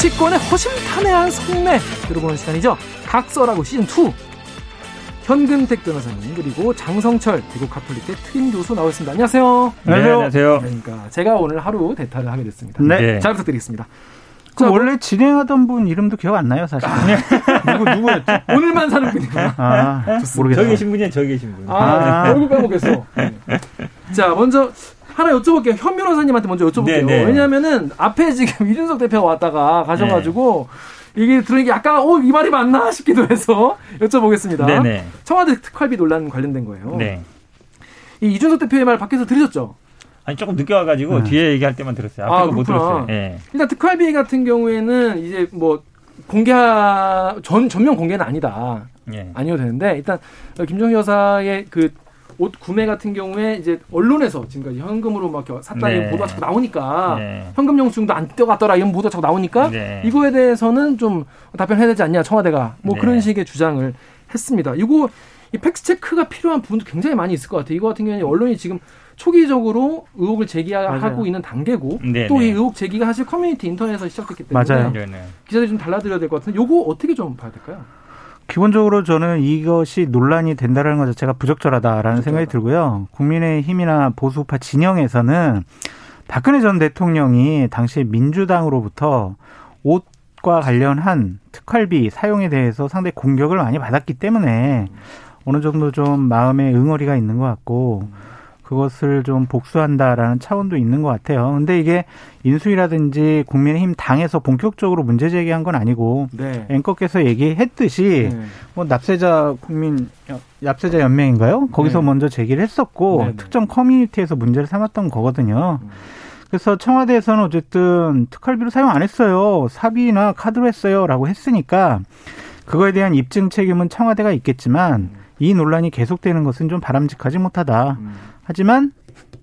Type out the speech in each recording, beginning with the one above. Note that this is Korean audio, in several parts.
정치권의 허심탄회한 속내 들어보는 시간이죠. 각설하고 시즌 2. 현근택 변호사님 그리고 장성철 대구 카톨릭대 특임 교수 나오셨습니다. 안녕하세요. 네, 안녕하세요. 그러니까 제가 오늘 하루 대타를 하게 됐습니다. 네. 잘 부탁드리겠습니다. 그 자, 원래 진행하던 분 이름도 기억 안 나요, 사실. 누구 누구였죠? 오늘만 사는 분이구나. 아, 모르겠어요. 저기 계신 분이야, 저기 계신 분. 아, 아. 얼굴 빼먹겠어. 네. 자, 먼저 하나 여쭤볼게요. 현 변호사님한테 먼저 여쭤볼게요. 네, 네. 왜냐하면은 앞에 지금 이준석 대표가 왔다가 가셔가지고 이게 들으니까 약간 어 이 말이 맞나 싶기도 해서 여쭤보겠습니다. 네네. 청와대 특활비 논란 관련된 거예요. 네. 이 이준석 대표의 말 밖에서 들으셨죠? 아니, 조금 늦게 와가지고 네. 뒤에 얘기할 때만 들었어요. 아, 앞에 거못 그렇구나. 들었어요. 예. 일단 특활비 같은 경우에는 이제 뭐 공개하 전 전면 공개는 아니다. 예. 아니어도 되는데 일단 김정숙 여사의 그 옷 구매 같은 경우에 이제 언론에서 지금까지 현금으로 막 샀다는 네. 보도가 자꾸 나오니까 네. 현금 영수증도 안 떼어갔더라 이런 보도가 자꾸 나오니까 네. 이거에 대해서는 좀 답변해야 되지 않냐 청와대가 뭐 네. 그런 식의 주장을 했습니다. 이거 이 fact check가 필요한 부분도 굉장히 많이 있을 것 같아요. 이거 같은 경우는 언론이 지금 초기적으로 의혹을 제기하고 맞아요. 있는 단계고 네, 또이 네. 의혹 제기가 사실 커뮤니티 인터넷에서 시작됐기 때문에 맞아요. 네, 네. 기자들이 좀 달라들어야 될 것 같은데 요거 어떻게 좀 봐야 될까요? 기본적으로 저는 이것이 논란이 된다는 것 자체가 부적절하다라는 부적절하다. 생각이 들고요. 국민의힘이나 보수파 진영에서는 박근혜 전 대통령이 당시 민주당으로부터 옷과 관련한 특활비 사용에 대해서 상당히 공격을 많이 받았기 때문에 어느 정도 좀 마음에 응어리가 있는 것 같고 그것을 좀 복수한다라는 차원도 있는 것 같아요. 근데 이게 인수위라든지 국민의힘 당에서 본격적으로 문제 제기한 건 아니고 네. 앵커께서 얘기했듯이 네. 뭐 납세자 국민 납세자 연맹인가요? 거기서 네. 먼저 제기를 했었고 네, 네. 특정 커뮤니티에서 문제를 삼았던 거거든요. 음. 그래서 청와대에서는 어쨌든 특활비로 사용 안 했어요. 사비나 카드로 했어요라고 했으니까 그거에 대한 입증 책임은 청와대가 있겠지만 이 논란이 계속되는 것은 좀 바람직하지 못하다. 음. 하지만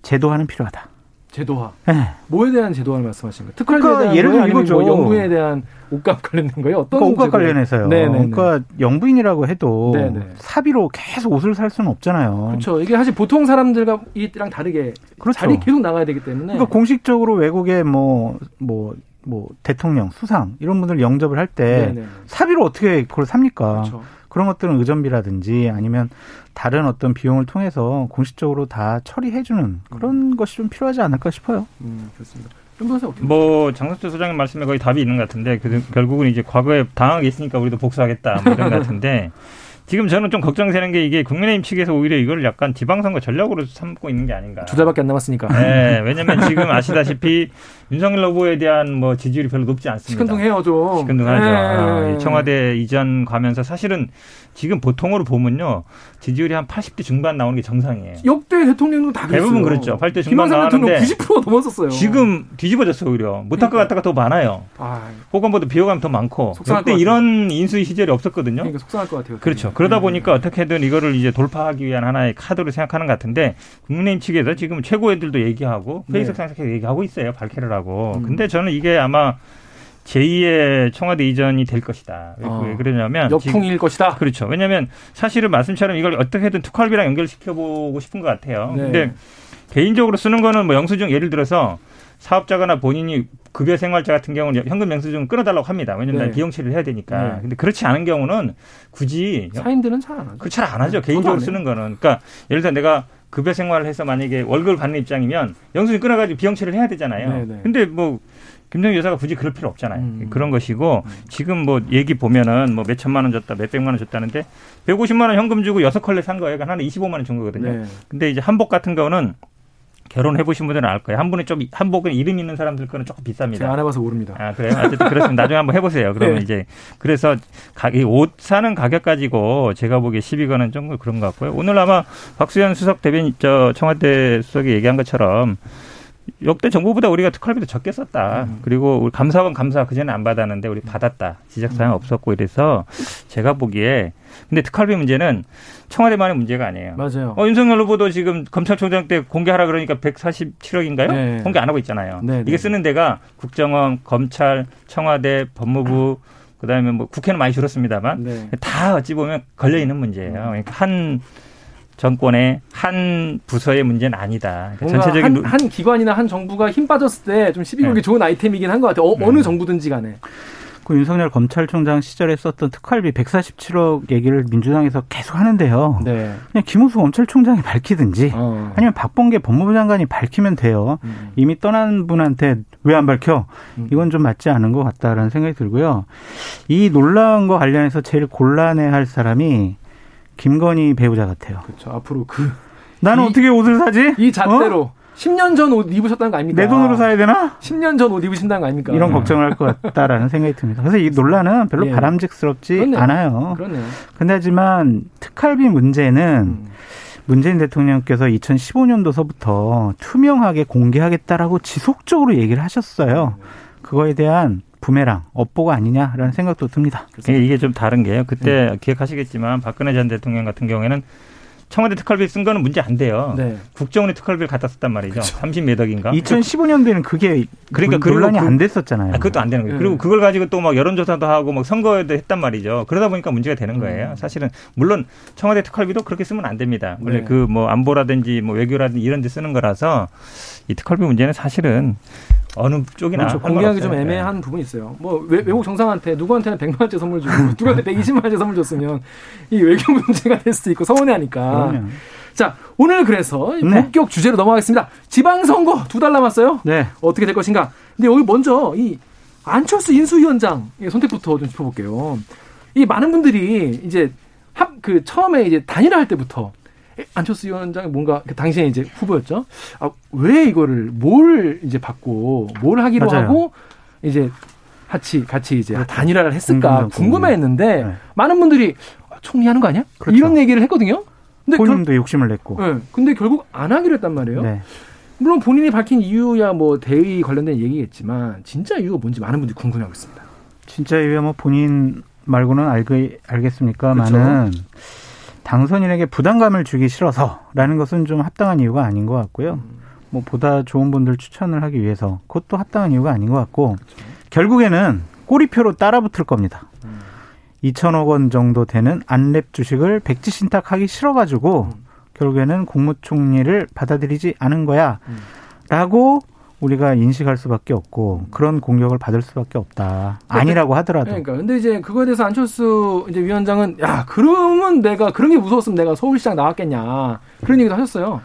제도화는 필요하다. 제도화. 네. 뭐에 대한 제도화를 말씀하시는 거예요? 특활비에 그러니까 대한 예를 들면 뭐 이거죠. 연구에 대한 옷값 관련된 거예요? 어떤 그러니까 제도예요? 관련해서요. 네네네. 그러니까 영부인이라고 해도 네네. 사비로 계속 옷을 살 수는 없잖아요. 그렇죠. 이게 사실 보통 사람들과 이랑 다르게 그렇죠. 자리 계속 나가야 되기 때문에 그러니까 공식적으로 외국의 뭐, 뭐, 뭐, 대통령, 수상, 이런 분들 영접을 할 때. 사비로 어떻게 그걸 삽니까? 그렇죠. 그런 것들은 의전비라든지 아니면 다른 어떤 비용을 통해서 공식적으로 다 처리해주는 그런 것이 좀 필요하지 않을까 싶어요. 음, 그렇습니다. 뭐 장석주 소장님 말씀에 거의 답이 있는 것 같은데 그, 결국은 이제 과거에 있으니까 우리도 복수하겠다 뭐 이런 것 같은데 지금 저는 좀 걱정되는 게 이게 국민의힘 측에서 오히려 이걸 약간 지방선거 전략으로 삼고 있는 게 아닌가. 두 달밖에 안 남았으니까 네, 왜냐면 지금 아시다시피 윤석열 후보에 대한 뭐 지지율이 별로 높지 않습니다. 시큰둥해요 좀. 시큰둥하죠. 네. 아, 이 청와대 이전 가면서 사실은 지금 보통으로 보면요 지지율이 한 80대 중반 나오는 게 정상이에요. 역대 대통령도 다 그랬어요. 대부분 그렇죠. 8대 중반 나왔는데 90% 넘었었어요. 지금 뒤집어졌어 오히려 못할 것 같다가 더 많아요. 아, 호감보다 비호감이 더 많고 것 이런 인수위 시절이 없었거든요. 그러니까 속상할 것 같아요. 그렇죠. 네. 그러다 보니까 어떻게든 이거를 이제 돌파하기 위한 하나의 카드로 생각하는 것 같은데 국민의힘 측에서 지금 최고위들도 얘기하고 네. 페이스북 상에서 얘기하고 있어요. 발표를 하고. 음. 근데 저는 이게 아마 제2의 청와대 이전이 될 것이다. 왜, 어. 왜 그러냐면 지금- 역풍일 것이다. 그렇죠. 왜냐하면 사실은 말씀처럼 이걸 어떻게든 특활비랑 연결시켜보고 싶은 것 같아요. 네. 근데 개인적으로 쓰는 거는 뭐 영수증 예를 들어서 사업자거나 본인이 급여 생활자 같은 경우는 현금 영수증 끊어달라고 합니다. 왜냐면 네. 비용 처리를 해야 되니까. 네. 근데 그렇지 않은 경우는 굳이 사인들은 잘 안 하죠. 그잘안 하죠. 안 개인적으로. 쓰는 거는. 그러니까 예를 들어 내가 급여 생활을 해서 만약에 월급을 받는 입장이면 영수증 끊어가지고 비용 처리를 해야 되잖아요. 네네. 근데 뭐 김정희 여사가 굳이 그럴 필요 없잖아요. 음. 그런 것이고 지금 뭐 얘기 보면은 뭐 몇 천만 원 줬다, 몇 백만 원 줬다는데 150만 원 현금 주고 여섯 컬레 산 거예요. 그러니까 하나 25만 원 준 거거든요. 네. 근데 이제 한복 같은 거는 결혼해 보신 분들은 알 거예요. 한 분은 좀 한복은 이름 있는 사람들 거는 조금 비쌉니다. 제가 안 해봐서 모릅니다. 아 그래요? 어쨌든 그렇습니다. 나중에 한번 해보세요. 그러면 네. 이제 그래서 가, 이옷 사는 가격 가지고 제가 보기에 시비 거는 좀 그런 것 같고요. 오늘 아마 박수현 수석 대변인 저 청와대 수석이 얘기한 것처럼 역대 정부보다 우리가 특활비도 적게 썼다. 음. 그리고 우리 감사원 감사 그전에 안 받았는데 우리 받았다. 지적사항 음. 없었고 이래서 제가 보기에 근데 특활비 문제는 청와대만의 문제가 아니에요. 맞아요. 어, 윤석열 후보도 지금 검찰총장 때 공개하라 그러니까 147억인가요? 네. 공개 안 하고 있잖아요. 네, 이게 네. 쓰는 데가 국정원, 검찰, 청와대, 법무부, 그다음에 뭐 국회는 많이 줄었습니다만 네. 다 어찌 보면 걸려 있는 문제예요. 그러니까 한 정권의 한 부서의 문제는 아니다. 그러니까 전체적인 한, 루- 한 기관이나 한 정부가 힘 빠졌을 때 좀 시비 걸기 네. 좋은 아이템이긴 한 것 같아요. 어, 네. 어느 정부든지 간에. 그 윤석열 검찰총장 시절에 썼던 특활비 147억 얘기를 민주당에서 계속 하는데요. 네. 그냥 김우수 검찰총장이 밝히든지 어. 아니면 박범계 법무부 장관이 밝히면 돼요. 음. 이미 떠난 분한테 왜 안 밝혀? 음. 이건 좀 맞지 않은 것 같다라는 생각이 들고요. 이 논란과 관련해서 제일 곤란해할 사람이 김건희 배우자 같아요. 그렇죠. 앞으로 그, 나는 이- 어떻게 옷을 사지? 이 잣대로 어? 10년 전 옷 입으셨다는 거 아닙니까? 내 돈으로 사야 되나? 10년 전 옷 입으신다는 거 아닙니까? 이런 걱정을 할 것 같다라는 생각이 듭니다. 그래서 이 논란은 별로 예. 바람직스럽지 그렇네요. 않아요. 그러네요. 근데 하지만 특활비 문제는 음. 문재인 대통령께서 2015년도서부터 투명하게 공개하겠다라고 지속적으로 얘기를 하셨어요. 그거에 대한 부메랑, 업보가 아니냐라는 생각도 듭니다. 이게- 이게 좀 다른 게요. 그때 음. 기억하시겠지만 박근혜 전 대통령 같은 경우에는 청와대 특활비 쓴 거는 문제 안 돼요. 네. 국정원에 특활비를 갖다 썼단 말이죠. 30몇 억인가? 2015년도에는 그게 그러니까 논- 논란이 그- 안 됐었잖아요. 아, 그것도 안 되는 거예요. 네. 그리고 그걸 가지고 또 막 여론조사도 하고 막 선거에도 했단 말이죠. 그러다 보니까 문제가 되는 거예요. 음. 사실은 물론 청와대 특활비도 그렇게 쓰면 안 됩니다. 원래 네. 그뭐 안보라든지 뭐 외교라든지 이런 데 쓰는 거라서 이 특활비 문제는 사실은 어느 쪽이나 그렇죠. 공개하기 좀 네. 애매한 부분이 있어요. 뭐 외, 외국 정상한테 누구한테는 100만 원짜리 선물 주고 누구한테 120만 원짜리 선물 줬으면 이 외교 문제가 될 수도 있고 서운해하니까. 그럼요. 자 오늘 그래서 이 네. 본격 주제로 넘어가겠습니다. 지방선거 두 달 남았어요. 네. 어떻게 될 것인가. 근데 여기 먼저 이 안철수 인수위원장의 선택부터 좀 짚어볼게요. 이 많은 분들이 이제 합 그 처음에 이제 단일화 할 때부터 에, 안철수 위원장이 뭔가 그 당시에 이제 후보였죠. 아, 왜 이거를 뭘 이제 받고 뭘 하기로 맞아요. 하고 이제 같이 같이 이제 단일화를 했을까. 궁금해했는데 네. 많은 분들이 아, 총리 하는 거 아니야? 그렇죠. 이런 얘기를 했거든요. 근데 결, 본인도 욕심을 냈고. 네, 근데 결국 안 하기로 했단 말이에요. 네. 물론 본인이 밝힌 이유야 뭐 대의 관련된 얘기겠지만 진짜 이유가 뭔지 많은 분들이 궁금해하고 있습니다. 진짜 이게 뭐 본인 말고는 알게, 알겠습니까? 그렇죠. 당선인에게 부담감을 주기 싫어서라는 것은 좀 합당한 이유가 아닌 것 같고요. 음. 뭐 보다 좋은 분들 추천을 하기 위해서 그것도 합당한 이유가 아닌 것 같고 그렇죠. 결국에는 꼬리표로 따라 붙을 겁니다. 음. 2천억 원 정도 되는 안랩 주식을 백지 신탁하기 싫어가지고 음. 결국에는 국무총리를 받아들이지 않은 거야. 음. 라고 우리가 인식할 수밖에 없고 그런 공격을 받을 수밖에 없다. 아니라고 하더라도. 그러니까 근데 이제 그거에 대해서 안철수 이제 위원장은 야 그러면 내가 그런 게 무서웠으면 내가 서울시장 나왔겠냐 그런 얘기도 하셨어요.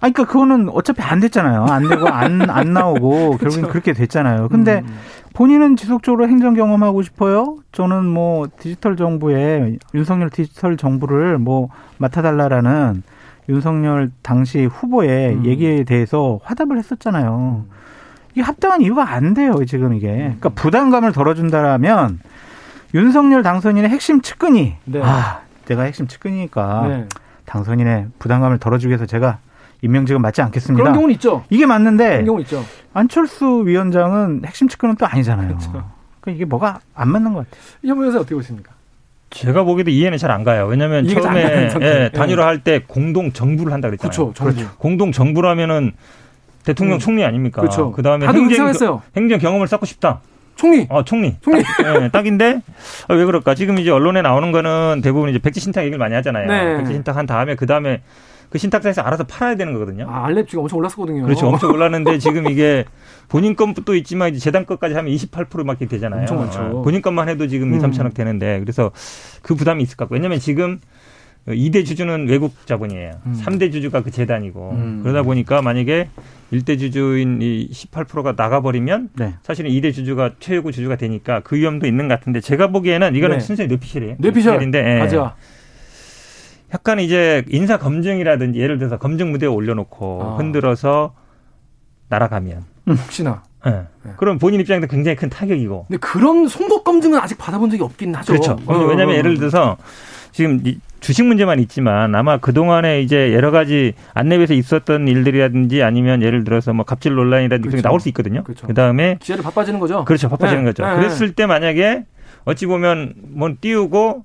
아니, 그러니까 그거는 어차피 안 됐잖아요. 안 되고 안, 안 나오고 결국엔 그렇게 됐잖아요. 근데 음. 본인은 지속적으로 행정 경험하고 싶어요. 저는 뭐 디지털 정부에 윤석열 디지털 정부를 뭐 맡아달라라는 윤석열 당시 후보의 음. 얘기에 대해서 화답을 했었잖아요. 이게 합당한 이유가 안 돼요, 지금 이게. 그러니까 부담감을 덜어준다라면 윤석열 당선인의 핵심 측근이 네. 아, 내가 핵심 측근이니까 네. 당선인의 부담감을 덜어주기 위해서 제가 임명직은 맞지 않겠습니다. 그런 경우는 있죠. 이게 맞는데 그런 경우 있죠. 안철수 위원장은 핵심 측근은 또 아니잖아요. 그렇죠. 그러니까 이게 뭐가 안 맞는 것 같아요. 현무 여사 어떻게 보십니까? 제가 보기에도 이해는 잘 안 가요. 왜냐하면 처음에 상태. 예, 단일화 할때 공동 정부를 한다 그랬잖아요. 그렇죠. 정부. 공동 정부라면은 대통령 음. 총리 아닙니까? 그렇죠. 그다음에 행정. 행정 경험을 쌓고 싶다. 총리. 어, 총리. 총리. 딱, 예, 딱인데 아, 왜 그럴까? 지금 이제 언론에 나오는 거는 대부분 이제 백지 신탁 얘기를 많이 하잖아요. 네. 백지 신탁 한 다음에 그 다음에 그 신탁사에서 알아서 팔아야 되는 거거든요. 아, 알렙주가 엄청 올랐었거든요. 그렇죠. 엄청 올랐는데 지금 이게 본인 것도 있지만 이제 재단 것까지 하면 28%막 이렇게 되잖아요. 엄청 많죠. 어, 본인 것만 해도 지금 2, 음. 3천억 되는데 그래서 그 부담이 있을 것 같고 왜냐면 지금 2대 주주는 외국 자본이에요. 음. 3대 주주가 그 재단이고 음. 그러다 보니까 만약에 1대 주주인 이 18%가 나가버리면 네. 사실은 2대 주주가 최고 주주가 되니까 그 위험도 있는 것 같은데 제가 보기에는 이거는 네. 순전히 뇌피셜이에요. 뇌피셜. 뇌피셜인데 예. 가져와. 약간 이제 인사 검증이라든지 예를 들어서 검증 무대에 올려놓고 아. 흔들어서 날아가면 혹시나. 예. 네. 그럼 본인 입장에서 굉장히 큰 타격이고 근데 그런 송곳 검증은 아직 받아본 적이 없긴 하죠. 그렇죠. 어, 왜냐하면 어, 예를 어. 들어서 지금 이 주식 문제만 있지만 아마 그 동안에 이제 여러 가지 안내에서 있었던 일들이라든지 아니면 예를 들어서 뭐 갑질 논란이라든지 그렇죠. 나올 수 있거든요. 그렇죠. 그 다음에 기회를 바빠지는 거죠. 그렇죠. 바빠지는 네. 거죠. 네. 그랬을 때 만약에 어찌 보면 뭐 띄우고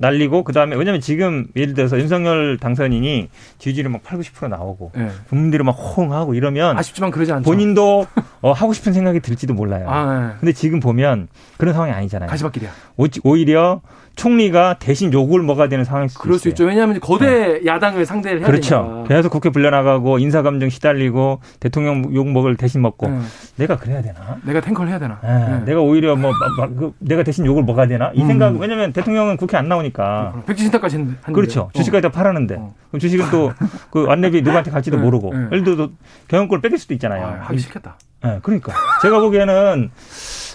날리고 그다음에 왜냐면 지금 예를 들어서 윤석열 당선인이 지지율이 막 8, 90% 나오고 네. 국민들이 막 호응하고 이러면 아쉽지만 그러지 않죠. 본인도 어, 하고 싶은 생각이 들지도 몰라요. 아, 네. 근데 지금 보면 그런 상황이 아니잖아요. 가시밭길이야. 오- 오히려 총리가 대신 욕을 먹어야 되는 상황일 수도 그럴 수 있어요. 있죠. 왜냐하면 거대 야당을 상대를 해야 그렇죠. 되니까. 계속 국회 불려나가고 인사감정 시달리고 대통령 욕 먹을 대신 먹고 네. 내가 그래야 되나? 내가 탱커를 해야 되나. 예, 네. 내가 오히려 뭐 막- 막 그, 내가 대신 욕을 먹어야 되나? 이 음. 생각 왜냐면 대통령은 국회 안 나오니까 백지신탁까지 했는데. 그렇죠. 주식까지 다 팔았는데 어. 그럼 주식은 또 그 안내비 누구한테 갈지도 네, 모르고 네. 예를 들어 경영권을 뺏길 수도 있잖아요. 아, 하기 싫겠다. 예, 그러니까 제가 보기에는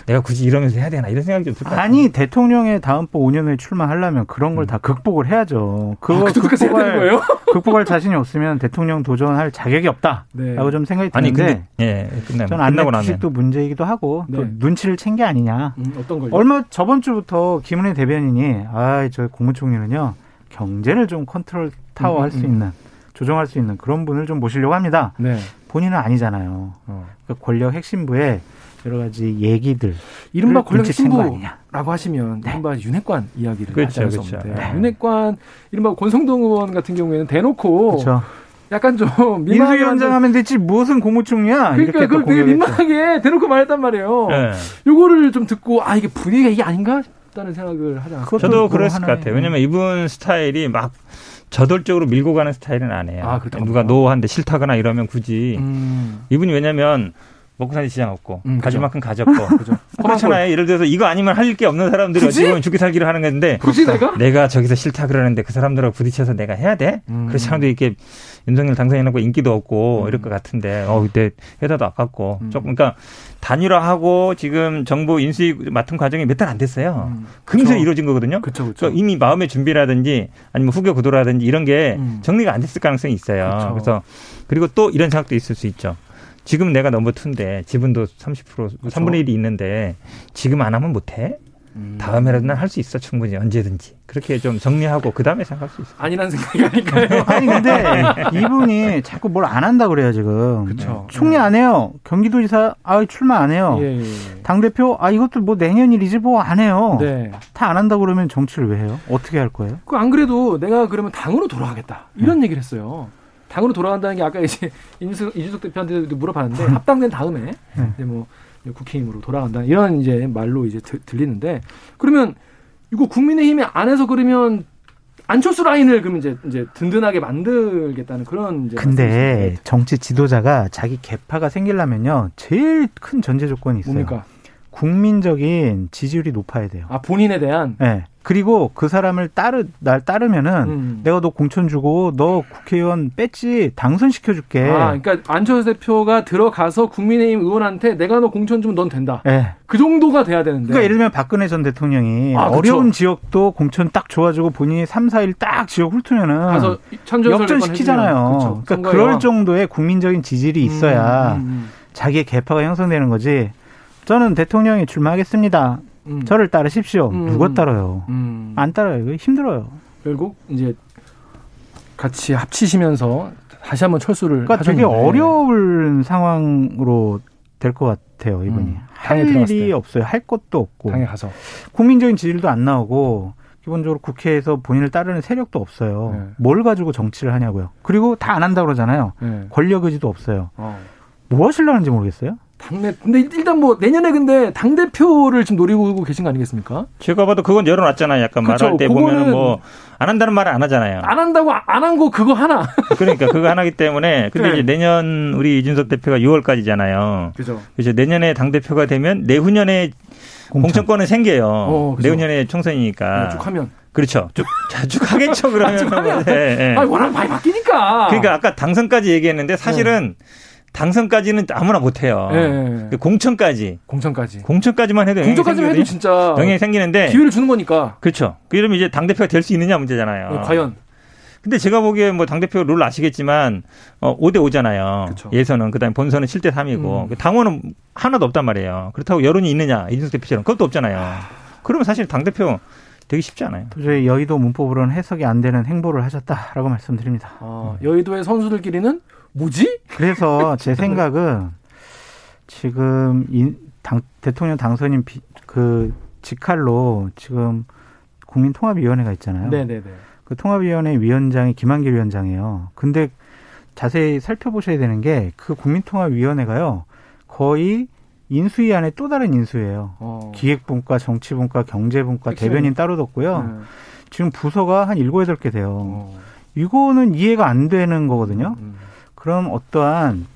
내가 굳이 이러면서 해야 되나 이런 생각이 좀들것 같아요. 아니 대통령의 다음번 5년 후에 출마하려면 그런 걸다 극복을 해야죠. 그거 아, 그것까지 해야 되는 극복할, 거예요? 극복할 자신이 없으면 대통령 도전할 자격이 없다라고 네. 좀 생각이 아니 드는데 근데 예, 끝나, 저는 안내 주식도 문제이기도 하고 또 네. 눈치를 챈 게 아니냐. 음, 어떤 걸요? 얼마 저번 주부터 김은혜 대변인이 아저 국무총리는요 경제를 좀 컨트롤 타워 음, 할수 음. 있는 조정할 수 있는 그런 분을 좀 모시려고 합니다. 네. 본인은 아니잖아요. 어. 그러니까 권력 핵심부에 여러 가지 얘기들 이른바 권력. 신부라고 하시면 이른바 윤핵관 이야기를 그렇죠, 하지 않을 수 그렇죠. 네. 윤핵관 이른바 권성동 의원 같은 경우에는 대놓고 그렇죠. 약간 좀 인수위원장 하면 됐지 무슨 국무총리야 그러니까 그걸 되게. 민망하게 대놓고 말했단 말이에요. 예. 요거를 좀 듣고 아 이게 분위기가 이게 아닌가 싶다는 생각을. 그것도 저도 뭐 그랬을 것 같아요. 왜냐면 이분 스타일이 막 저돌적으로 밀고 가는 스타일은 아니에요. 아, 누가 노한데 싫다거나 이러면 굳이. 음, 이분이 왜냐면 먹고 사는 지장 없고 음, 가질. 만큼 가졌고 그죠. 그렇잖아요. 예를 들어서 이거 아니면 할 게 없는 사람들이? 어찌 보면 죽기 살기를 하는 건데 굳이 내가? 내가 저기서 싫다 그러는데 그 사람들하고 부딪혀서 내가 해야 돼? 음. 그래서 사람들이 이렇게 윤석열 당선인하고 인기도 없고 음. 이럴 것 같은데 어 그때 회사도 아깝고 음. 조금 그러니까 단일화하고 지금 정부 인수위 맡은 과정이 몇 달 안 됐어요. 음, 금세 그쵸. 이루어진 거거든요. 그쵸 그쵸. 그러니까 이미 마음의 준비라든지 아니면 후계 구도라든지 이런 게 음. 정리가 안 됐을 가능성이 있어요. 그래서 그리고 또 이런 생각도 있을 수 있죠. 지금 내가 넘버 투인데 지분도 30% 3분의 1이 있는데 지금 안 하면 못해? 음. 다음에라도 난 할 수 있어 충분히 언제든지 그렇게 좀 정리하고 그 다음에 생각할 수 있어. 아니란 생각이 아닐까요? 아니 근데 이분이 자꾸 뭘 안 한다 그래요 지금. 그쵸. 총리 안 해요. 경기도지사 아 출마 안 해요. 예, 예. 당 대표 아 이것도 뭐 내년 일이지 뭐 안 해요. 네. 다 안 한다 그러면 정치를 왜 해요? 어떻게 할 거예요? 그 안 그래도 내가 그러면 당으로 돌아가겠다 이런 얘기를 했어요. 당으로 돌아간다는 게 아까 이제 이준석, 이준석 대표한테도 물어봤는데 합당된 다음에 네. 이제 뭐 국회의원으로 돌아간다 이런 이제 말로 이제 들, 들리는데 그러면 이거 국민의힘이 안에서 그러면 안철수 라인을 그러면 이제 이제 든든하게 만들겠다는 그런 이제 근데 정치 지도자가 자기 개파가 생기려면요 제일 큰 전제 조건이 있어요. 뭡니까? 국민적인 지지율이 높아야 돼요. 아 본인에 대한 네. 그리고 그 사람을 따르 날 따르면은 음. 내가 너 공천 주고 너 국회의원 뺐지 당선 시켜 줄게. 아 그러니까 안철수 대표가 들어가서 국민의힘 의원한테 내가 너 공천 주면 넌 된다. 예. 그 정도가 돼야 되는데. 그러니까 예를 들면 박근혜 전 대통령이 아. 어려운 지역도 공천 딱 줘가지고 본인이 3, 4일 딱 지역 훑으면은 역전시키잖아요. 그러니까 그럴 정도의 국민적인 지지율이 있어야 음, 자기의 개파가 형성되는 거지. 저는 대통령이 출마하겠습니다. 음, 음. 저를 따르십시오. 음. 누가 따라요? 음. 안 따라요. 이거 힘들어요. 결국 이제 같이 합치시면서 다시 한번 철수를 그러니까 되게 하셨는데. 어려운 상황으로 될 것 같아요. 이분이 음, 할 일이 때. 없어요. 할 것도 없고 당에 가서 국민적인 지지율도 안 나오고 기본적으로 국회에서 본인을 따르는 세력도 없어요. 네. 뭘 가지고 정치를 하냐고요. 그리고 다 안 한다 고 그러잖아요. 네. 권력 의지도 없어요. 어. 뭐 하시려는지 모르겠어요. 당내 근데 일단 뭐 내년에 근데 당 대표를 지금 노리고 계신 거 아니겠습니까? 제가 봐도 그건 열어놨잖아요. 약간 그쵸, 말할 때 보면은 뭐 안 한다는 말을 안 하잖아요. 안 한다고 안 한 거 그거 하나. 그러니까 그거 하나기 때문에 근데 네. 이제 내년 우리 이준석 대표가 6월까지잖아요. 그죠. 그래서 내년에 당 대표가 되면 내후년에 공천. 권은 생겨요. 어, 그죠. 내후년에 총선이니까. 쭉 하면. 그렇죠. 쭉, 자, 쭉 하겠죠, 그러면. 쭉 하면. 네, 네. 아 워낙 많이 바뀌니까. 그러니까 아까 당선까지 얘기했는데 사실은 당선까지는 아무나 못해요. 예, 예, 예. 공천까지. 공천까지. 공천까지만 해도 공천까지만 해도. 진짜 영향이 생기는데. 기회를 주는 거니까. 그렇죠. 그러면 이제 당 대표가 될 수 있느냐 문제잖아요. 어, 과연 근데 제가 보기에 뭐 당 대표 룰 아시겠지만 어 5대 5잖아요. 그쵸. 예선은 그다음에 본선은 7대 3이고 음. 당원은 하나도 없단 말이에요. 그렇다고 여론이 있느냐 이준석 대표처럼 그것도 없잖아요. 그러면 사실 당 대표 되기 쉽지 않아요. 도저히 여의도 문법으로는 해석이 안 되는 행보를 하셨다라고 말씀드립니다. 아, 여의도의 선수들끼리는 뭐지? 그래서 제 생각은 지금 인- 당- 대통령 당선인 비- 그 직할로 지금 국민통합위원회가 있잖아요. 네네네. 그 통합위원회 위원장이 김한길 위원장이에요. 근데 자세히 살펴보셔야 되는 게 그 국민통합위원회가요 거의 인수위 안에 또 다른 인수예요. 어. 기획분과, 정치분과, 경제분과, 핵심이- 대변인 따로 뒀고요. 네. 지금 부서가 한 일곱 여덟 개 돼요. 어. 이거는 이해가 안 되는 거거든요. 음. 그럼 어떠한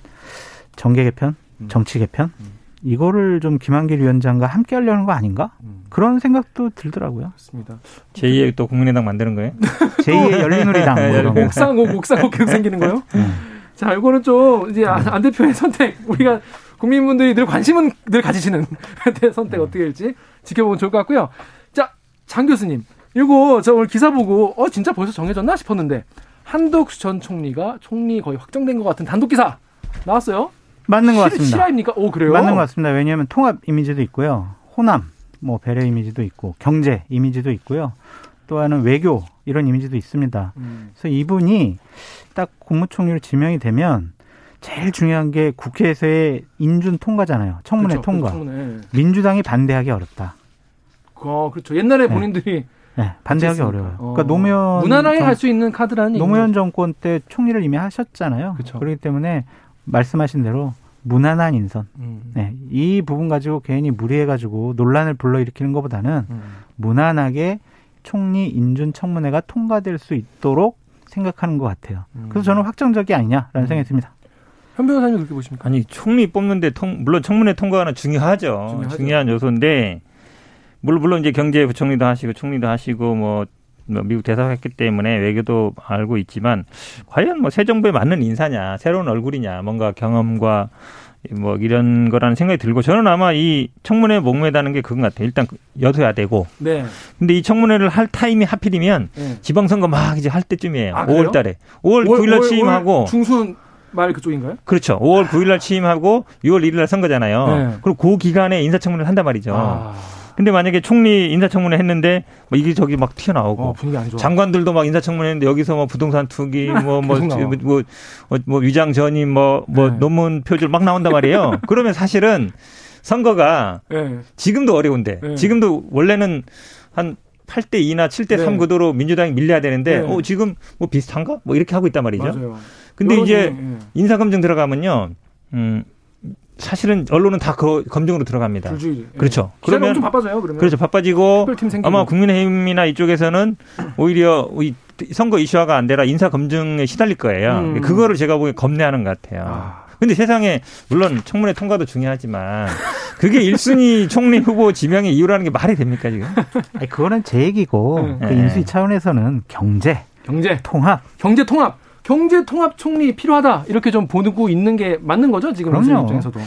정계 개편, 음. 정치 개편 음. 이거를 좀 김한길 위원장과 함께 하려는 거 아닌가? 음. 그런 생각도 들더라고요. 그렇습니다. 제2의 또 국민의당 만드는 거예요? 제2의 열린우리당 뭐. 옥상옥 옥상옥 계속 생기는 거요? 음. 자, 이거는 좀 이제 안, 안 대표의 선택 우리가 국민분들이 늘 관심은 늘 가지시는 대 선택 어떻게 될지 지켜보면 좋을 것 같고요. 자, 장 교수님, 이거 저 오늘 기사 보고 어 진짜 벌써 정해졌나 싶었는데 한덕수 전 총리가 총리 거의 확정된 것 같은 단독 기사 나왔어요. 맞는 것 실- 같습니다. 실화입니까? 오 그래요? 맞는 것 같습니다. 왜냐하면 통합 이미지도 있고요. 호남, 뭐 배려 이미지도 있고 경제 이미지도 있고요. 또 하나는 외교 이런 이미지도 있습니다. 음, 그래서 이분이 딱 국무총리로 지명이 되면 제일 중요한 게 국회에서의 인준 통과잖아요. 청문회 그렇죠. 통과. 청문회. 민주당이 반대하기 어렵다. 어, 그렇죠. 옛날에 네. 본인들이 네, 반대하기 어쨌습니까? 어려워요. 어. 그러니까 노무현 무난하게 정- 할수 있는 카드라는 노무현 정권 때 총리를 이미 하셨잖아요. 그쵸. 그렇기 때문에 말씀하신 대로 무난한 인선. 음. 네, 이 부분 가지고 괜히 무리해 가지고 논란을 불러일으키는 것보다는 음. 무난하게 총리 인준 청문회가 통과될 수 있도록 생각하는 것 같아요. 그래서 저는 확정적이 아니냐라는 음. 생각이 듭니다. 현 변호사님 그렇게 보십니까? 아니 총리 뽑는데 통, 물론 청문회 통과는 중요하죠. 중요하죠. 중요한 요소인데 물론 물론 이제 경제부총리도 하시고 총리도 하시고 뭐, 뭐 미국 대사가 했기 때문에 외교도 알고 있지만 과연 뭐 새 정부에 맞는 인사냐 새로운 얼굴이냐 뭔가 경험과 뭐 이런 거라는 생각이 들고 저는 아마 이 청문회 목매다는 게 그건 같아요. 일단 여서야 되고 네. 근데 이 청문회를 할 타임이 하필이면 네. 지방선거 막 이제 할 때쯤이에요. 아, 그래요? 5월 달에. 5월 9일 날 취임하고 중순 말 그쪽인가요? 그렇죠. 5월 9일 날 취임하고 6월 1일 날 선거잖아요. 네. 그리고 그 기간에 인사청문회를 한단 말이죠. 아, 근데 만약에 총리 인사청문회 했는데 뭐 이게 저기 막 튀어나오고 어. 장관들도 막 인사청문회 했는데 여기서 뭐 부동산 투기 뭐 뭐. 뭐, 뭐, 뭐, 뭐 위장 전임 뭐, 뭐 네. 논문 표절 막 나온단 말이에요. 그러면 사실은 선거가 예. 지금도 어려운데 네. 지금도 원래는 한 8대 2나 7대 네. 3 구도로 민주당이 밀려야 되는데 네. 어, 지금 뭐 비슷한가? 뭐 이렇게 하고 있단 말이죠. 맞아요. 근데 이제 예. 인사검증 들어가면요. 음, 사실은 언론은 다 그 검증으로 들어갑니다. 불주의. 예. 그렇죠. 기자가 그러면 엄청 바빠져요. 그러면. 그렇죠. 바빠지고. 아마 국민의힘이나 이쪽에서는 오히려 이 선거 이슈화가 안 되라 인사 검증에 시달릴 거예요. 음. 그거를 제가 보기엔 겁내하는 것 같아요. 아. 근데 세상에 물론 청문회 통과도 중요하지만 그게 1순위 총리 후보 지명의 이유라는 게 말이 됩니까 지금? 아니, 그거는 제 얘기고 네. 그 네. 인수위 차원에서는 경제, 경제, 통합 경제 통합, 경제 통합 총리 필요하다 이렇게 좀 보고 있는 게 맞는 거죠 지금 그럼요. 입장에서도.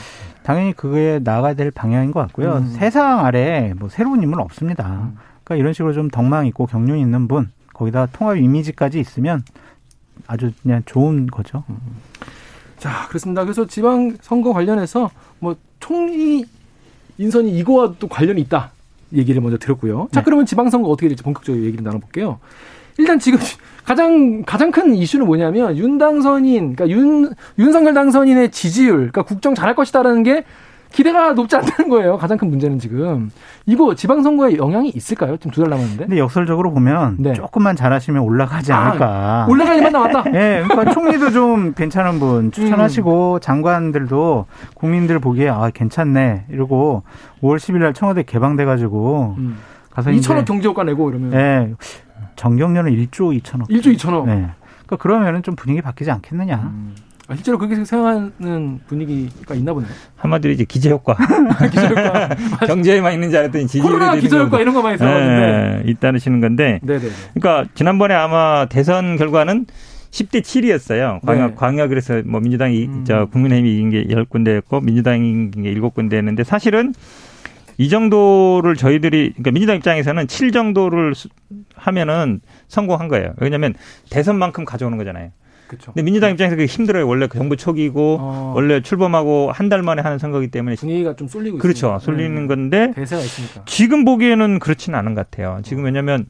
당연히 그거에 나가야 될 방향인 것 같고요. 음. 세상 아래 뭐 새로운 인물은 없습니다. 음. 그러니까 이런 식으로 좀 덕망 있고 경륜 있는 분 거기다 통합 이미지까지 있으면 아주 그냥 좋은 거죠. 자 그렇습니다. 그래서 지방 선거 관련해서 뭐 총리 인선이 이거와 또 관련이 있다 얘기를 먼저 들었고요. 자 네. 그러면 지방 선거 어떻게 될지 본격적으로 얘기를 나눠볼게요. 일단 지금 가장 가장 큰 이슈는 뭐냐면 윤 당선인, 그러니까 윤 윤석열 당선인의 지지율, 그러니까 국정 잘할 것이다라는 게 기대가 높지 않다는 거예요. 가장 큰 문제는 지금 이거 지방 선거에 영향이 있을까요? 지금 두 달 남았는데 근데 역설적으로 보면 네. 조금만 잘하시면 올라가지 아, 않을까. 올라갈 일만 남았다. 예, 그러니까 총리도 좀 괜찮은 분 추천하시고 장관들도 국민들 보기에 아 괜찮네 이러고 5월 10일 날 청와대 개방돼 가지고 음. 가서 2천억 경제효과 내고 이러면 예, 정경련은 1조 2천억. 1조 2천억. 네. 그러니까 그러면은 좀 분위기 바뀌지 않겠느냐. 음. 아, 실제로 그렇게 생각하는 분위기가 있나 보네요. 한마디로 이제 기재효과. 기저효과, 경제에만 있는 줄 알았더니 지지율에 코로나 기저효과 이런 거 많이 들어봤는데. 네, 있다시는 건데. 네네. 그러니까 지난번에 아마 대선 결과는 10대 7이었어요. 광역, 네. 광역에서 뭐 민주당이, 음. 저 국민의힘이 이긴 게 10군데였고 민주당이 이긴 게 7군데였는데 사실은 이 정도를 저희들이 그러니까 민주당 입장에서는 7 정도를 하면은 성공한 거예요. 왜냐하면 대선만큼 가져오는 거잖아요. 그렇죠. 근데 민주당 입장에서 그게 힘들어요. 원래 그 정부 초기고 어. 원래 출범하고 한 달 만에 하는 선거기 때문에 분위기가 좀 쏠리고 그렇죠. 있습니다. 쏠리는 네. 건데 대세가 있으니까. 지금 보기에는 그렇지는 않은 것 같아요. 지금 왜냐하면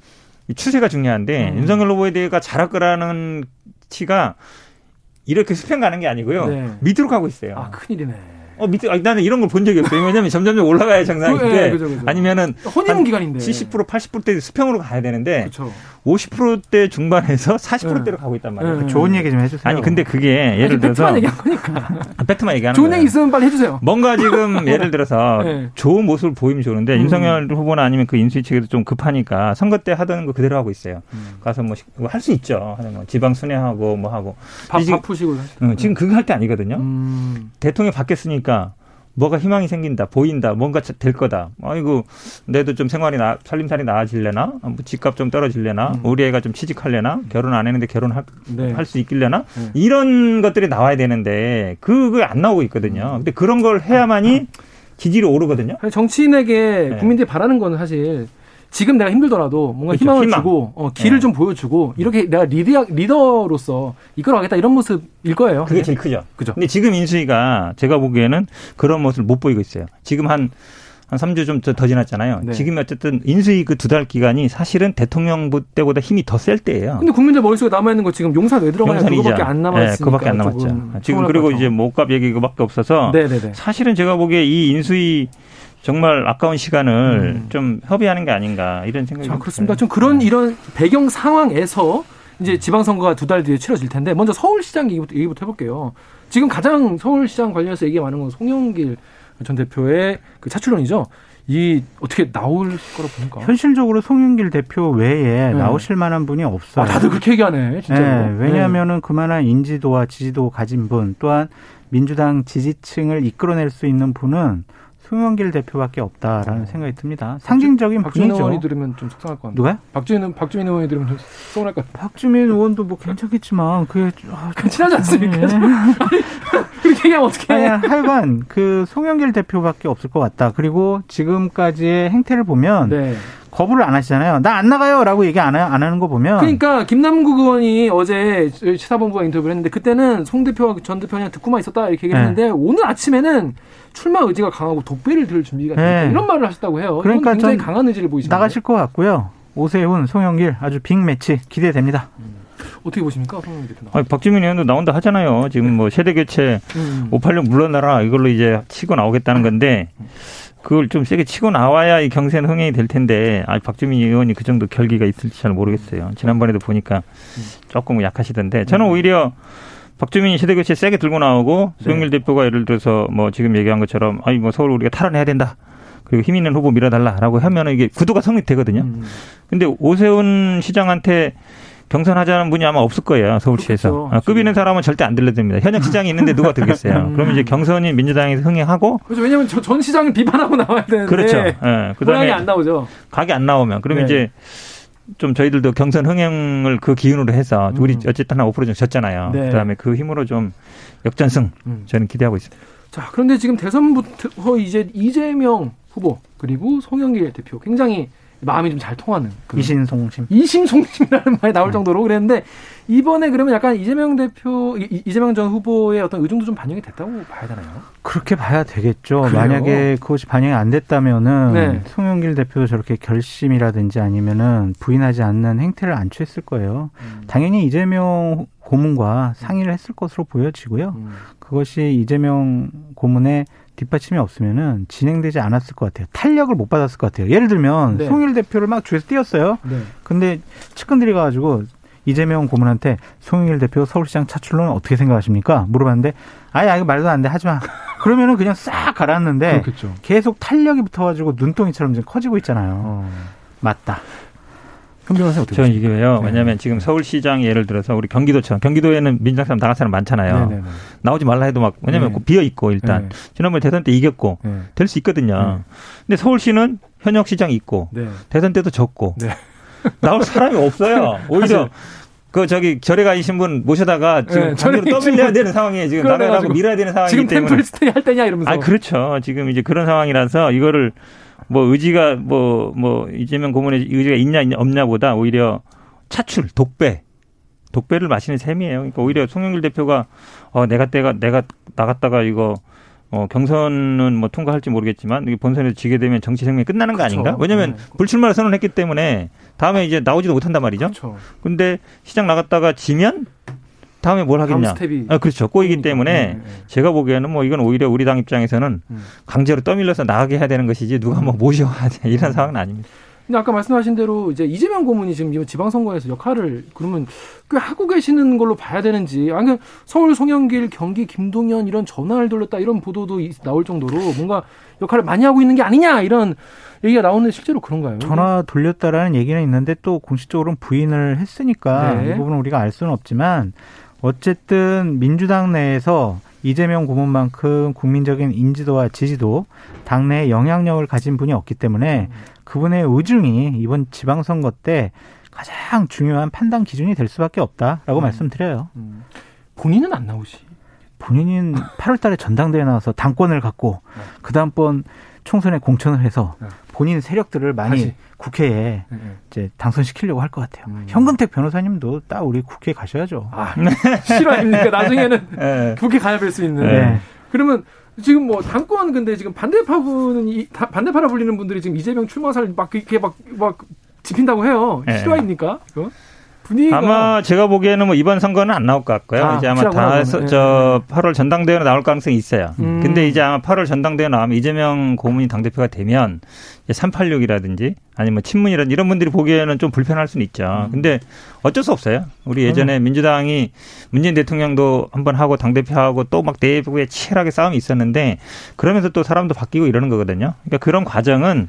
추세가 중요한데 음. 윤석열 후보에 대해가 거라는 티가 이렇게 수평 가는 게 아니고요. 네. 밑으로 가고 있어요. 아 큰일이네. 어, 밑에, 아, 나는 이런 걸 본 적이 없어요. 왜냐면 점점 올라가야 정상인데. 네, 그죠, 그죠. 아니면은. 혼용 기간인데. 70% 80%대 수평으로 가야 되는데. 그쵸. 50%대 중반에서 40%대로 네. 가고 있단 말이에요. 네. 좋은 얘기 좀 해주세요. 아니 근데 그게 예를 아니, 들어서 팩트만 얘기한 거니까. 아, 팩트만 얘기하는 좋은 얘기 있으면 빨리 해주세요. 뭔가 지금 예를 들어서 네. 좋은 모습을 보이면 좋은데 음. 윤석열 후보나 아니면 그 인수위 측에도 좀 급하니까 선거 때 하던 거 그대로 하고 있어요. 음. 가서 뭐 할 수 있죠. 하는 거 지방 순회하고 뭐 하고. 밥, 밥 푸시고. 응, 지금 그거 할 때 아니거든요. 음. 대통령이 바뀌었 으니까 뭐가 희망이 생긴다, 보인다, 뭔가 될 거다. 아이고, 내도 좀 생활이 나, 살림살이 나아질래나? 뭐 집값 좀 떨어질래나? 음. 우리 애가 좀 취직할래나? 결혼 안 했는데 결혼할 네. 할수 있길래나? 네. 이런 것들이 나와야 되는데, 그게 안 나오고 있거든요. 근데 그런 걸 해야만이 지지율이 오르거든요. 정치인에게 네. 국민들이 바라는 거는 사실 지금 내가 힘들더라도 뭔가 그렇죠. 희망을 희망. 주고 어, 길을 네. 좀 보여주고 이렇게 내가 리더, 리더로서 이끌어가겠다 이런 모습일 거예요. 그게 제일 크죠. 그죠. 근데 지금 인수위가 제가 보기에는 그런 모습을 못 보이고 있어요. 지금 한한 3주 좀 더 지났잖아요. 네. 지금 어쨌든 인수위 그 두 달 기간이 사실은 대통령 때보다 힘이 더 셀 때예요. 근데 국민들 머릿속에 남아있는 거 지금 용산 왜 들어가냐 그거밖에 안 남았으니까. 네, 그거밖에 안 남았죠. 지금 그리고 이제 목값 얘기 그밖에 없어서 네네네. 사실은 제가 보기에 이 인수위 정말 아까운 시간을 음. 좀 협의하는 게 아닌가 이런 생각이 듭니다. 그렇습니다. 좀 그런 네. 이런 배경 상황에서 이제 지방선거가 두 달 뒤에 치러질 텐데 먼저 서울시장 얘기부터, 얘기부터 해볼게요. 지금 가장 서울시장 관련해서 얘기가 많은 건 송영길 전 대표의 그 차출론이죠. 이 어떻게 나올 거로 보니까 현실적으로 송영길 대표 외에 네. 나오실 만한 분이 없어요. 아, 다들 그렇게 얘기하네, 진짜. 네, 왜냐하면은 네. 그만한 인지도와 지지도 가진 분, 또한 민주당 지지층을 이끌어낼 수 있는 분은 송영길 대표밖에 없다라는 어. 생각이 듭니다. 상징적인 박주민 분이죠. 의원이 들으면 좀 속상할 것 같아요. 누가요? 박주민 박주민 의원이 들으면 좀 서운할 것 같아요. 박주민 의원도 뭐 괜찮겠지만 그게 아, 친하지 않습니까? 네. 그렇게 얘기하면 어떻게 해? 하여간 그 송영길 대표밖에 없을 것 같다. 그리고 지금까지의 행태를 보면 네. 거부를 안 하시잖아요. 나 안 나가요라고 얘기 안, 안 하는 거 보면 그러니까 김남국 의원이 어제 시사본부가 인터뷰를 했는데 그때는 송 대표와 전 대표가 듣고만 있었다 이렇게 얘기했는데 네. 오늘 아침에는 출마 의지가 강하고 독배를 들 준비가 네. 이런 말을 하셨다고 해요. 그러니까 굉장히 강한 의지를 보이시는 나가실 것 같고요. 오세훈, 송영길 아주 빅 매치 기대됩니다. 음. 어떻게 보십니까? 송영길 대표. 아니, 박주민 의원도 나온다 하잖아요. 지금 뭐 세대 교체 음. 586 물러나라 이걸로 이제 치고 나오겠다는 건데 그걸 좀 세게 치고 나와야 이 경선 흥행이 될 텐데 아 박주민 의원이 그 정도 결기가 있을지 잘 모르겠어요. 지난번에도 보니까 조금 약하시던데 저는 오히려 박주민이 시대교체 세게 들고 나오고 수영길 네. 대표가 예를 들어서 뭐 지금 얘기한 것처럼 아니 뭐 서울 우리가 탈환해야 된다. 그리고 힘 있는 후보 밀어달라라고 하면 이게 구도가 성립되거든요. 음. 근데 오세훈 시장한테 경선하자는 분이 아마 없을 거예요 서울시에서 그렇죠. 아, 급 있는 사람은 절대 안 들려듭니다. 현역 시장이 있는데 누가 들겠어요? 음. 그러면 이제 경선이 민주당에서 흥행하고 그렇죠. 왜냐하면 전 시장을 비판하고 나와야 되는데 그렇죠. 네. 그다음에 안 나오죠. 각이 안 나오면 그러면 네. 이제 좀 저희들도 경선 흥행을 그 기운으로 해서 음. 우리 어쨌든 한 5% 정도 졌잖아요. 네. 그다음에 그 힘으로 좀 역전승 음. 저는 기대하고 있습니다. 자 그런데 지금 대선부터 이제 이재명 후보 그리고 송영길 대표 굉장히 마음이 좀 잘 통하는 그 이신송심 이신송심이라는 말이 나올 네. 정도로 그랬는데 이번에 그러면 약간 이재명 대표 이재명 전 후보의 어떤 의중도 좀 반영이 됐다고 봐야 되나요? 그렇게 봐야 되겠죠. 그래요? 만약에 그것이 반영이 안 됐다면은 네. 송영길 대표도 저렇게 결심이라든지 아니면은 부인하지 않는 행태를 안 취했을 거예요. 음. 당연히 이재명 고문과 상의를 했을 것으로 보여지고요. 음. 그것이 이재명 고문의 뒷받침이 없으면은 진행되지 않았을 것 같아요. 탄력을 못 받았을 것 같아요. 예를 들면 네. 송일 대표를 막 주에서 띄었어요. 네. 근데 측근들이 가가지고 이재명 고문한테 송영길 대표 서울시장 차출로는 어떻게 생각하십니까? 물어봤는데 아예 아예 말도 안 돼 하지 마. 그러면은 그냥 싹 가라앉는데 그렇겠죠. 계속 탄력이 붙어가지고 눈덩이처럼 지금 커지고 있잖아요. 어. 맞다. 저는 이게 왜요? 네. 왜냐하면 지금 서울시장 예를 들어서 우리 경기도처럼 경기도에는 민주당 사람 나갈 사람 많잖아요. 네네네. 네, 네. 나오지 말라 해도 막 왜냐하면 네. 비어 있고 일단 네. 지난번에 대선 때 이겼고 네. 될수 있거든요. 근데 서울시는 현역 시장이 있고 대선 때도 졌고 나올 사람이 없어요. 오히려 그 저기 절에 가신 분 모셔다가 지금 네, 반대로 떠밀려야 되는 상황이에요. 지금 나라라고 밀어야 되는 상황이기 지금 때문에 지금 템플스테이 할 때냐 이러면서. 아 그렇죠. 지금 이제 그런 상황이라서 이거를 뭐 의지가 뭐뭐 뭐 이재명 고문의 의지가 있냐 없냐보다 오히려 차출 독배 독배를 마시는 셈이에요. 그러니까 오히려 송영길 대표가 어 내가 때가 내가 나갔다가 이거 어, 경선은 뭐 통과할지 모르겠지만 이게 본선에서 지게 되면 정치 생명이 끝나는 거 아닌가? 왜냐하면 네. 불출마를 선언했기 때문에 다음에 이제 나오지도 못한단 말이죠. 그렇죠. 근데 시장 나갔다가 지면 다음에 뭘 하겠냐? 아, 그렇죠. 꼬이기 그러니까. 때문에 네, 네. 제가 보기에는 뭐 이건 오히려 우리 당 입장에서는 음. 강제로 떠밀려서 나가게 해야 되는 것이지 누가 뭐 모셔야 돼 이런 음. 상황은 아닙니다. 근데 아까 말씀하신 대로 이제 이재명 고문이 지금 지방선거에서 역할을 그러면 꽤 하고 계시는 걸로 봐야 되는지 아니 서울 송영길 경기 김동연 이런 전화를 돌렸다 이런 보도도 나올 정도로 뭔가 역할을 많이 하고 있는 게 아니냐 이런 얘기가 나오는데 실제로 그런가요? 전화 돌렸다라는 얘기는 있는데 또 공식적으로는 부인을 했으니까 네. 이 부분은 우리가 알 수는 없지만 어쨌든 민주당 내에서 이재명 고문만큼 국민적인 인지도와 지지도 당내에 영향력을 가진 분이 없기 때문에 그분의 의중이 이번 지방선거 때 가장 중요한 판단 기준이 될 수밖에 없다라고 음. 말씀드려요. 음. 본인은 안 나오시? 본인은 8월달에 전당대회 나와서 당권을 갖고 네. 그 다음번 총선에 공천을 해서 네. 본인 세력들을 많이 다시. 국회에 네, 네. 이제 당선시키려고 할 것 같아요. 음. 현근택 변호사님도 딱 우리 국회에 가셔야죠. 아, 실화입니까? 나중에는 네. 국회 가야 뵐수 있는. 네. 그러면 지금 뭐 당권 근데 지금 반대파부는 이 반대파라 불리는 분들이 지금 이재명 출마설 막 이렇게 막막 집힌다고 해요. 실화입니까? 이거? 분위기가 아마 제가 보기에는 뭐 이번 선거는 안 나올 것 같고요. 아, 이제 아마 다저 8월 전당대회로 나올 가능성이 있어요. 음. 근데 이제 아마 8월 전당대회 나오면 이재명 고문이 당 대표가 되면 386이라든지 아니면 뭐 친문이라든지 이런 분들이 보기에는 좀 불편할 수는 있죠. 음. 근데 어쩔 수 없어요. 우리 예전에 음. 민주당이 문재인 대통령도 한번 하고 당 대표하고 또 막 내부에 치열하게 싸움이 있었는데 그러면서 또 사람도 바뀌고 이러는 거거든요. 그러니까 그런 과정은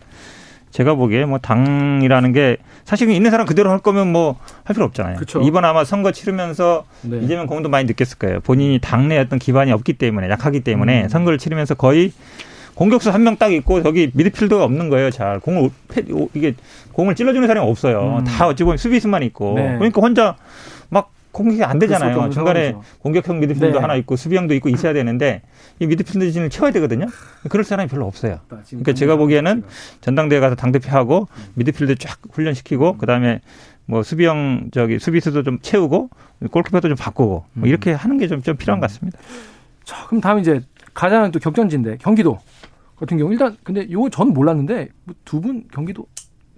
제가 보기에 뭐 당이라는 게 사실 있는 사람 그대로 할 거면 뭐 할 필요 없잖아요. 그쵸. 이번 아마 선거 치르면서 네. 이재명 공도 많이 느꼈을 거예요. 본인이 당내 어떤 기반이 없기 때문에 약하기 때문에 음. 선거를 치르면서 거의 공격수 한 명 딱 있고 저기 미드필더가 없는 거예요. 잘 공을 이게 공을 찔러주는 사람이 없어요. 음. 다 어찌 보면 수비수만 있고 네. 그러니까 혼자 막 공격이 안 되잖아요. 중간에 공격형 미드필더 네. 하나 있고 수비형도 있고 있어야 되는데 이 미드필더 진을 채워야 되거든요. 그럴 사람이 별로 없어요. 그러니까 제가 보기에는 전당대회 가서 당대표하고 미드필더 쫙 훈련시키고 음. 그다음에 뭐 수비형 저기 수비수도 좀 채우고 골키퍼도 좀 바꾸고 뭐 음. 이렇게 하는 게 좀 좀 필요한 것 같습니다. 자, 그럼 다음 이제 가장 또 격전지인데 경기도 같은 경우 일단 근데 요거 전 몰랐는데 뭐 두분 경기도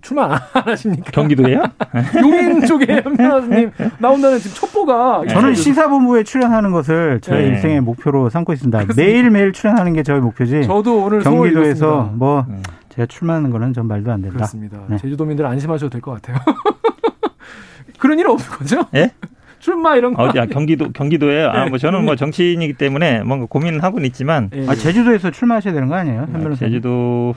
출마 안 하십니까? 경기도에요? 용인 쪽에 변호사님 나온다는 지금 첩보가 저는 시사본부에 출연하는 것을 저의 네. 일생의 목표로 삼고 있습니다. 매일 매일 출연하는 게 저의 목표지. 저도 오늘 경기도에서 뭐 네. 제가 출마하는 거는 전 말도 안 된다. 그렇습니다. 네. 제주도민들 안심하셔도 될 것 같아요. 그런 일 없는 거죠? 예? 출마 이런 거. 어, 야, 경기도 경기도에 아, 뭐 저는 뭐 정치인이기 때문에 뭔가 고민은 하고는 있지만 예. 아, 제주도에서 출마하셔야 되는 거 아니에요? 아, 제주도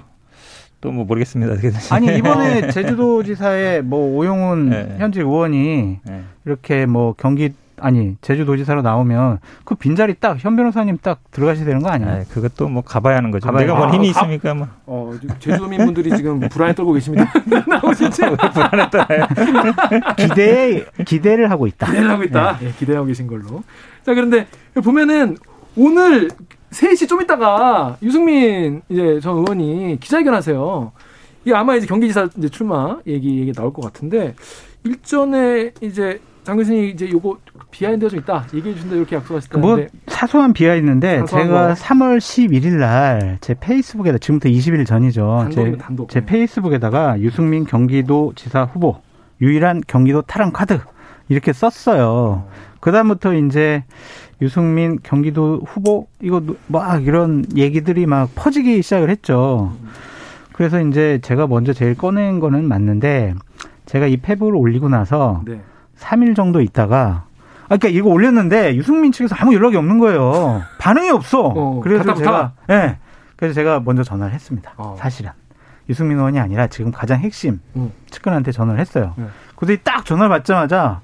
또 뭐 모르겠습니다. 아니 이번에 제주도지사의 뭐 오용훈 네. 현직 의원이 네. 이렇게 뭐 경기 아니 제주도지사로 나오면 그 빈자리 딱 현 변호사님 딱 들어가셔야 되는 거 아니에요? 네, 그것도 뭐 가봐야 하는 거죠. 가봐야 내가 뭐 힘이 아, 있습니까? 뭐. 어, 제주도민 분들이 지금 불안에 떨고 계십니다. 나오시지? 불안에 떨어요. 기대 기대를 하고 있다. 기대를 하고 있다. 네. 네, 기대하고 계신 걸로. 자 그런데 보면은 오늘 3시 좀 있다가 유승민 이제 전 의원이 기자회견 하세요. 이게 아마 이제 경기지사 이제 출마 얘기 얘기 나올 것 같은데 일전에 이제 장 교수님 이제 요거 behind가 좀 있다 얘기해 주신다 이렇게 약속하셨다는데 뭐 사소한 behind인데 제가 거. 3월 11일 날 제 페이스북에다 지금부터 20일 전이죠. 제, 단독. 제 페이스북에다가 유승민 경기도지사 후보 유일한 경기도 탈환 카드 이렇게 썼어요. 어. 그다음부터 이제 유승민 경기도 후보 이거 막 이런 얘기들이 막 퍼지기 시작을 했죠. 그래서 이제 제가 먼저 제일 꺼낸 거는 맞는데 제가 이 페북을 올리고 나서 네. 3일 정도 있다가 아, 그러니까 이거 올렸는데 유승민 측에서 아무 연락이 없는 거예요. 반응이 없어. 어, 그래서 제가 예. 네, 그래서 제가 먼저 전화를 했습니다. 어. 사실은 유승민 의원이 아니라 지금 가장 핵심 음. 측근한테 전화를 했어요. 네. 그들이 딱 전화를 받자마자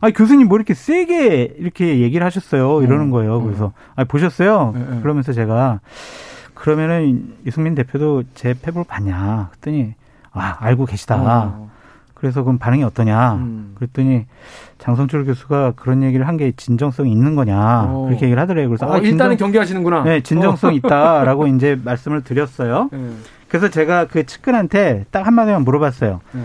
아 교수님 뭐 이렇게 세게 이렇게 얘기를 하셨어요 이러는 음, 거예요. 음. 그래서 아 보셨어요? 네, 네. 그러면서 제가 그러면은 이승민 대표도 제 페북을 봤냐? 그랬더니 아 알고 계시다. 어. 그래서 그럼 반응이 어떠냐? 음. 그랬더니 장성철 교수가 그런 얘기를 한 게 진정성이 있는 거냐? 어. 그렇게 얘기를 하더래요. 그래서 어, 아, 일단은 경계하시는구나. 네, 진정성 어. 있다라고 이제 말씀을 드렸어요. 네. 그래서 제가 그 측근한테 딱 한마디만 물어봤어요. 네.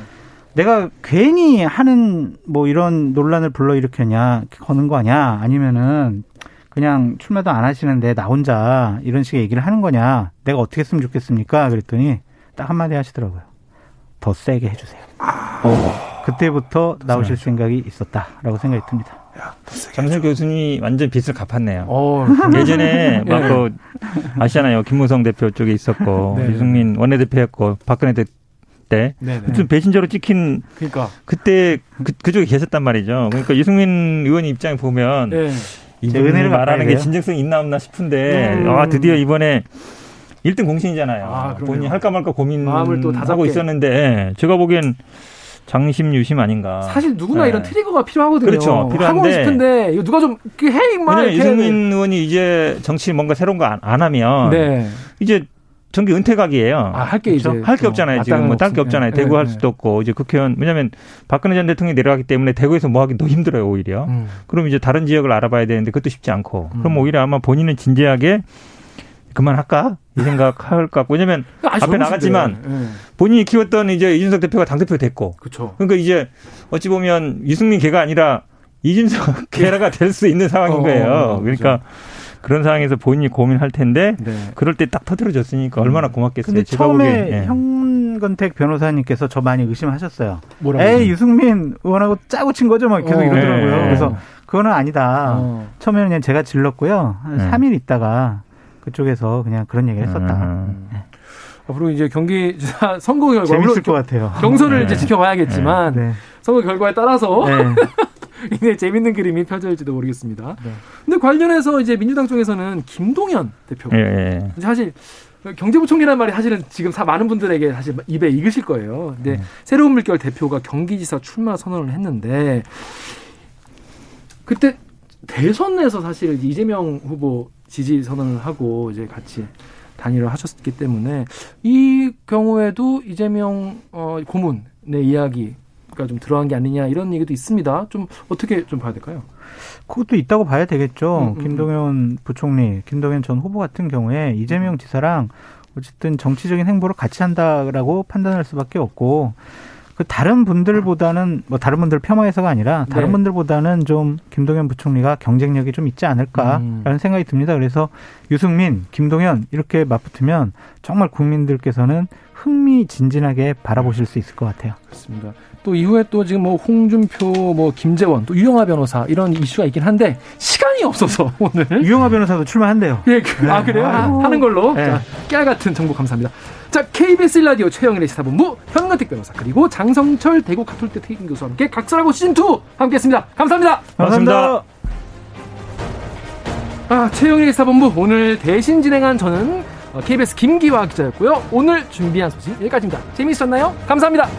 내가 괜히 하는 뭐 이런 논란을 불러일으켰냐, 거는 거 아니야? 아니면은 그냥 출마도 안 하시는데 나 혼자 이런 식의 얘기를 하는 거냐? 내가 어떻게 했으면 좋겠습니까? 그랬더니 딱 한마디 하시더라고요. 더 세게 해주세요. 어, 그때부터 나오실 생각이 있었다라고 생각이 듭니다. 장순 교수님이 완전 빚을 갚았네요. 어, 예전에 막그 아시잖아요. 김무성 대표 쪽에 있었고 네. 유승민 원내대표였고 박근혜 대- 때 네네. 무슨 배신자로 찍힌 그러니까. 그때 그, 그쪽에 계셨단 말이죠. 그러니까 유승민 의원 입장에 보면 네. 이분이 은혜를 말하는 게. 진정성이 있나 없나 싶은데 음. 아 드디어 이번에 1등 공신이잖아요. 아. 본인이 할까 말까 마음을 또. 고민하고 있었는데 제가 보기엔 장심 유심 아닌가. 사실 누구나 네. 이런 트리거가 필요하거든요. 그렇죠. 하고 필요한데 싶은데 이거 누가 좀 이렇게 해 임마 왜냐면 유승민 의원이 이제 정치 뭔가 새로운 거 안 하면 네. 이제 정기 은퇴각이에요. 아, 할게 이제 할게또 없잖아요. 지금 뭐 딸 게. 없잖아요. 네, 대구 할 네. 수도 없고 이제 국회의원 왜냐하면 박근혜 전 대통령이 내려가기 때문에 대구에서 뭐 하긴 더 힘들어요 오히려. 음. 그럼 이제 다른 지역을 알아봐야 되는데 그것도 쉽지 않고. 음. 그럼 오히려 아마 본인은 진지하게 그만할까 이 생각할 것 같고 왜냐면 아직 앞에. 나갔지만 네. 본인이 키웠던 이제 이준석 대표가 당 대표 됐고 그렇죠. 그러니까 이제 어찌 보면 유승민 개가 아니라 이준석 개가 될 수 있는 상황인 어, 거예요. 어, 그러니까 그 런 상황에서 본인이 고민할 텐데 네. 그럴 때 딱 터뜨려줬으니까 얼마나 고맙겠어요. 근데 제가 처음에 예. 형건택 변호사님께서 저 많이 의심하셨어요. 뭐라고? 에이 유승민 의원하고 짜고 친 거죠, 막 계속 어. 이러더라고요. 네. 그래서 그거는 아니다. 어. 처음에는 그냥 제가 질렀고요. 한 네. 3일 있다가 그쪽에서 그냥 그런 얘기를 했었다. 음. 앞으로 이제 경기 선거 결과 재밌을 것 같아요. 경선을 네. 이제 지켜봐야겠지만 네. 선거 결과에 따라서 네. 굉장히 재밌는 그림이 펼쳐질지도 모르겠습니다. 네. 근데 관련해서 이제 민주당 쪽에서는 김동연 대표 예, 예. 사실 경제부총리라는 말이 사실은 지금 사 많은 분들에게 사실 입에 익으실 거예요. 근데 네. 새로운 물결 대표가 경기지사 출마 선언을 했는데 그때 대선에서 사실 이재명 후보 지지 선언을 하고 이제 같이 단일을 하셨기 때문에 이 경우에도 이재명 어, 고문의 이야기 가 좀 들어간 게 아니냐 이런 얘기도 있습니다. 좀 어떻게 좀 봐야 될까요? 그것도 있다고 봐야 되겠죠. 음, 음, 김동연 부총리, 김동연 전 후보 같은 경우에 이재명 지사랑 어쨌든 정치적인 행보를 같이 한다라고 판단할 수밖에 없고 그 다른 분들보다는 뭐 다른 분들 폄하해서가 아니라 다른 네. 분들보다는 좀 김동연 부총리가 경쟁력이 좀 있지 않을까라는 음. 생각이 듭니다. 그래서 유승민, 김동연 이렇게 맞붙으면 정말 국민들께서는 흥미진진하게 바라보실 수 있을 것 같아요. 그렇습니다. 또 이후에 또 지금 뭐 홍준표, 뭐 김재원, 또 유영아 변호사 이런 이슈가 있긴 한데 시간이 없어서 오늘 유영아 변호사도 출마한대요. 예, 그, 아 그래요? 아, 하는 걸로 네. 자, 깨알 같은 정보 감사합니다. 자, KBS 라디오 최영일의 시사본부 현근택 변호사 그리고 장성철 대구 카톨대 특임 교수와 함께 각설하고 시즌 2 함께했습니다. 감사합니다. 고맙습니다. 아, 최영일의 시사본부 오늘 대신 진행한 저는 어, KBS 김기화 기자였고요. 오늘 준비한 소식 여기까지입니다. 재미있었나요? 감사합니다.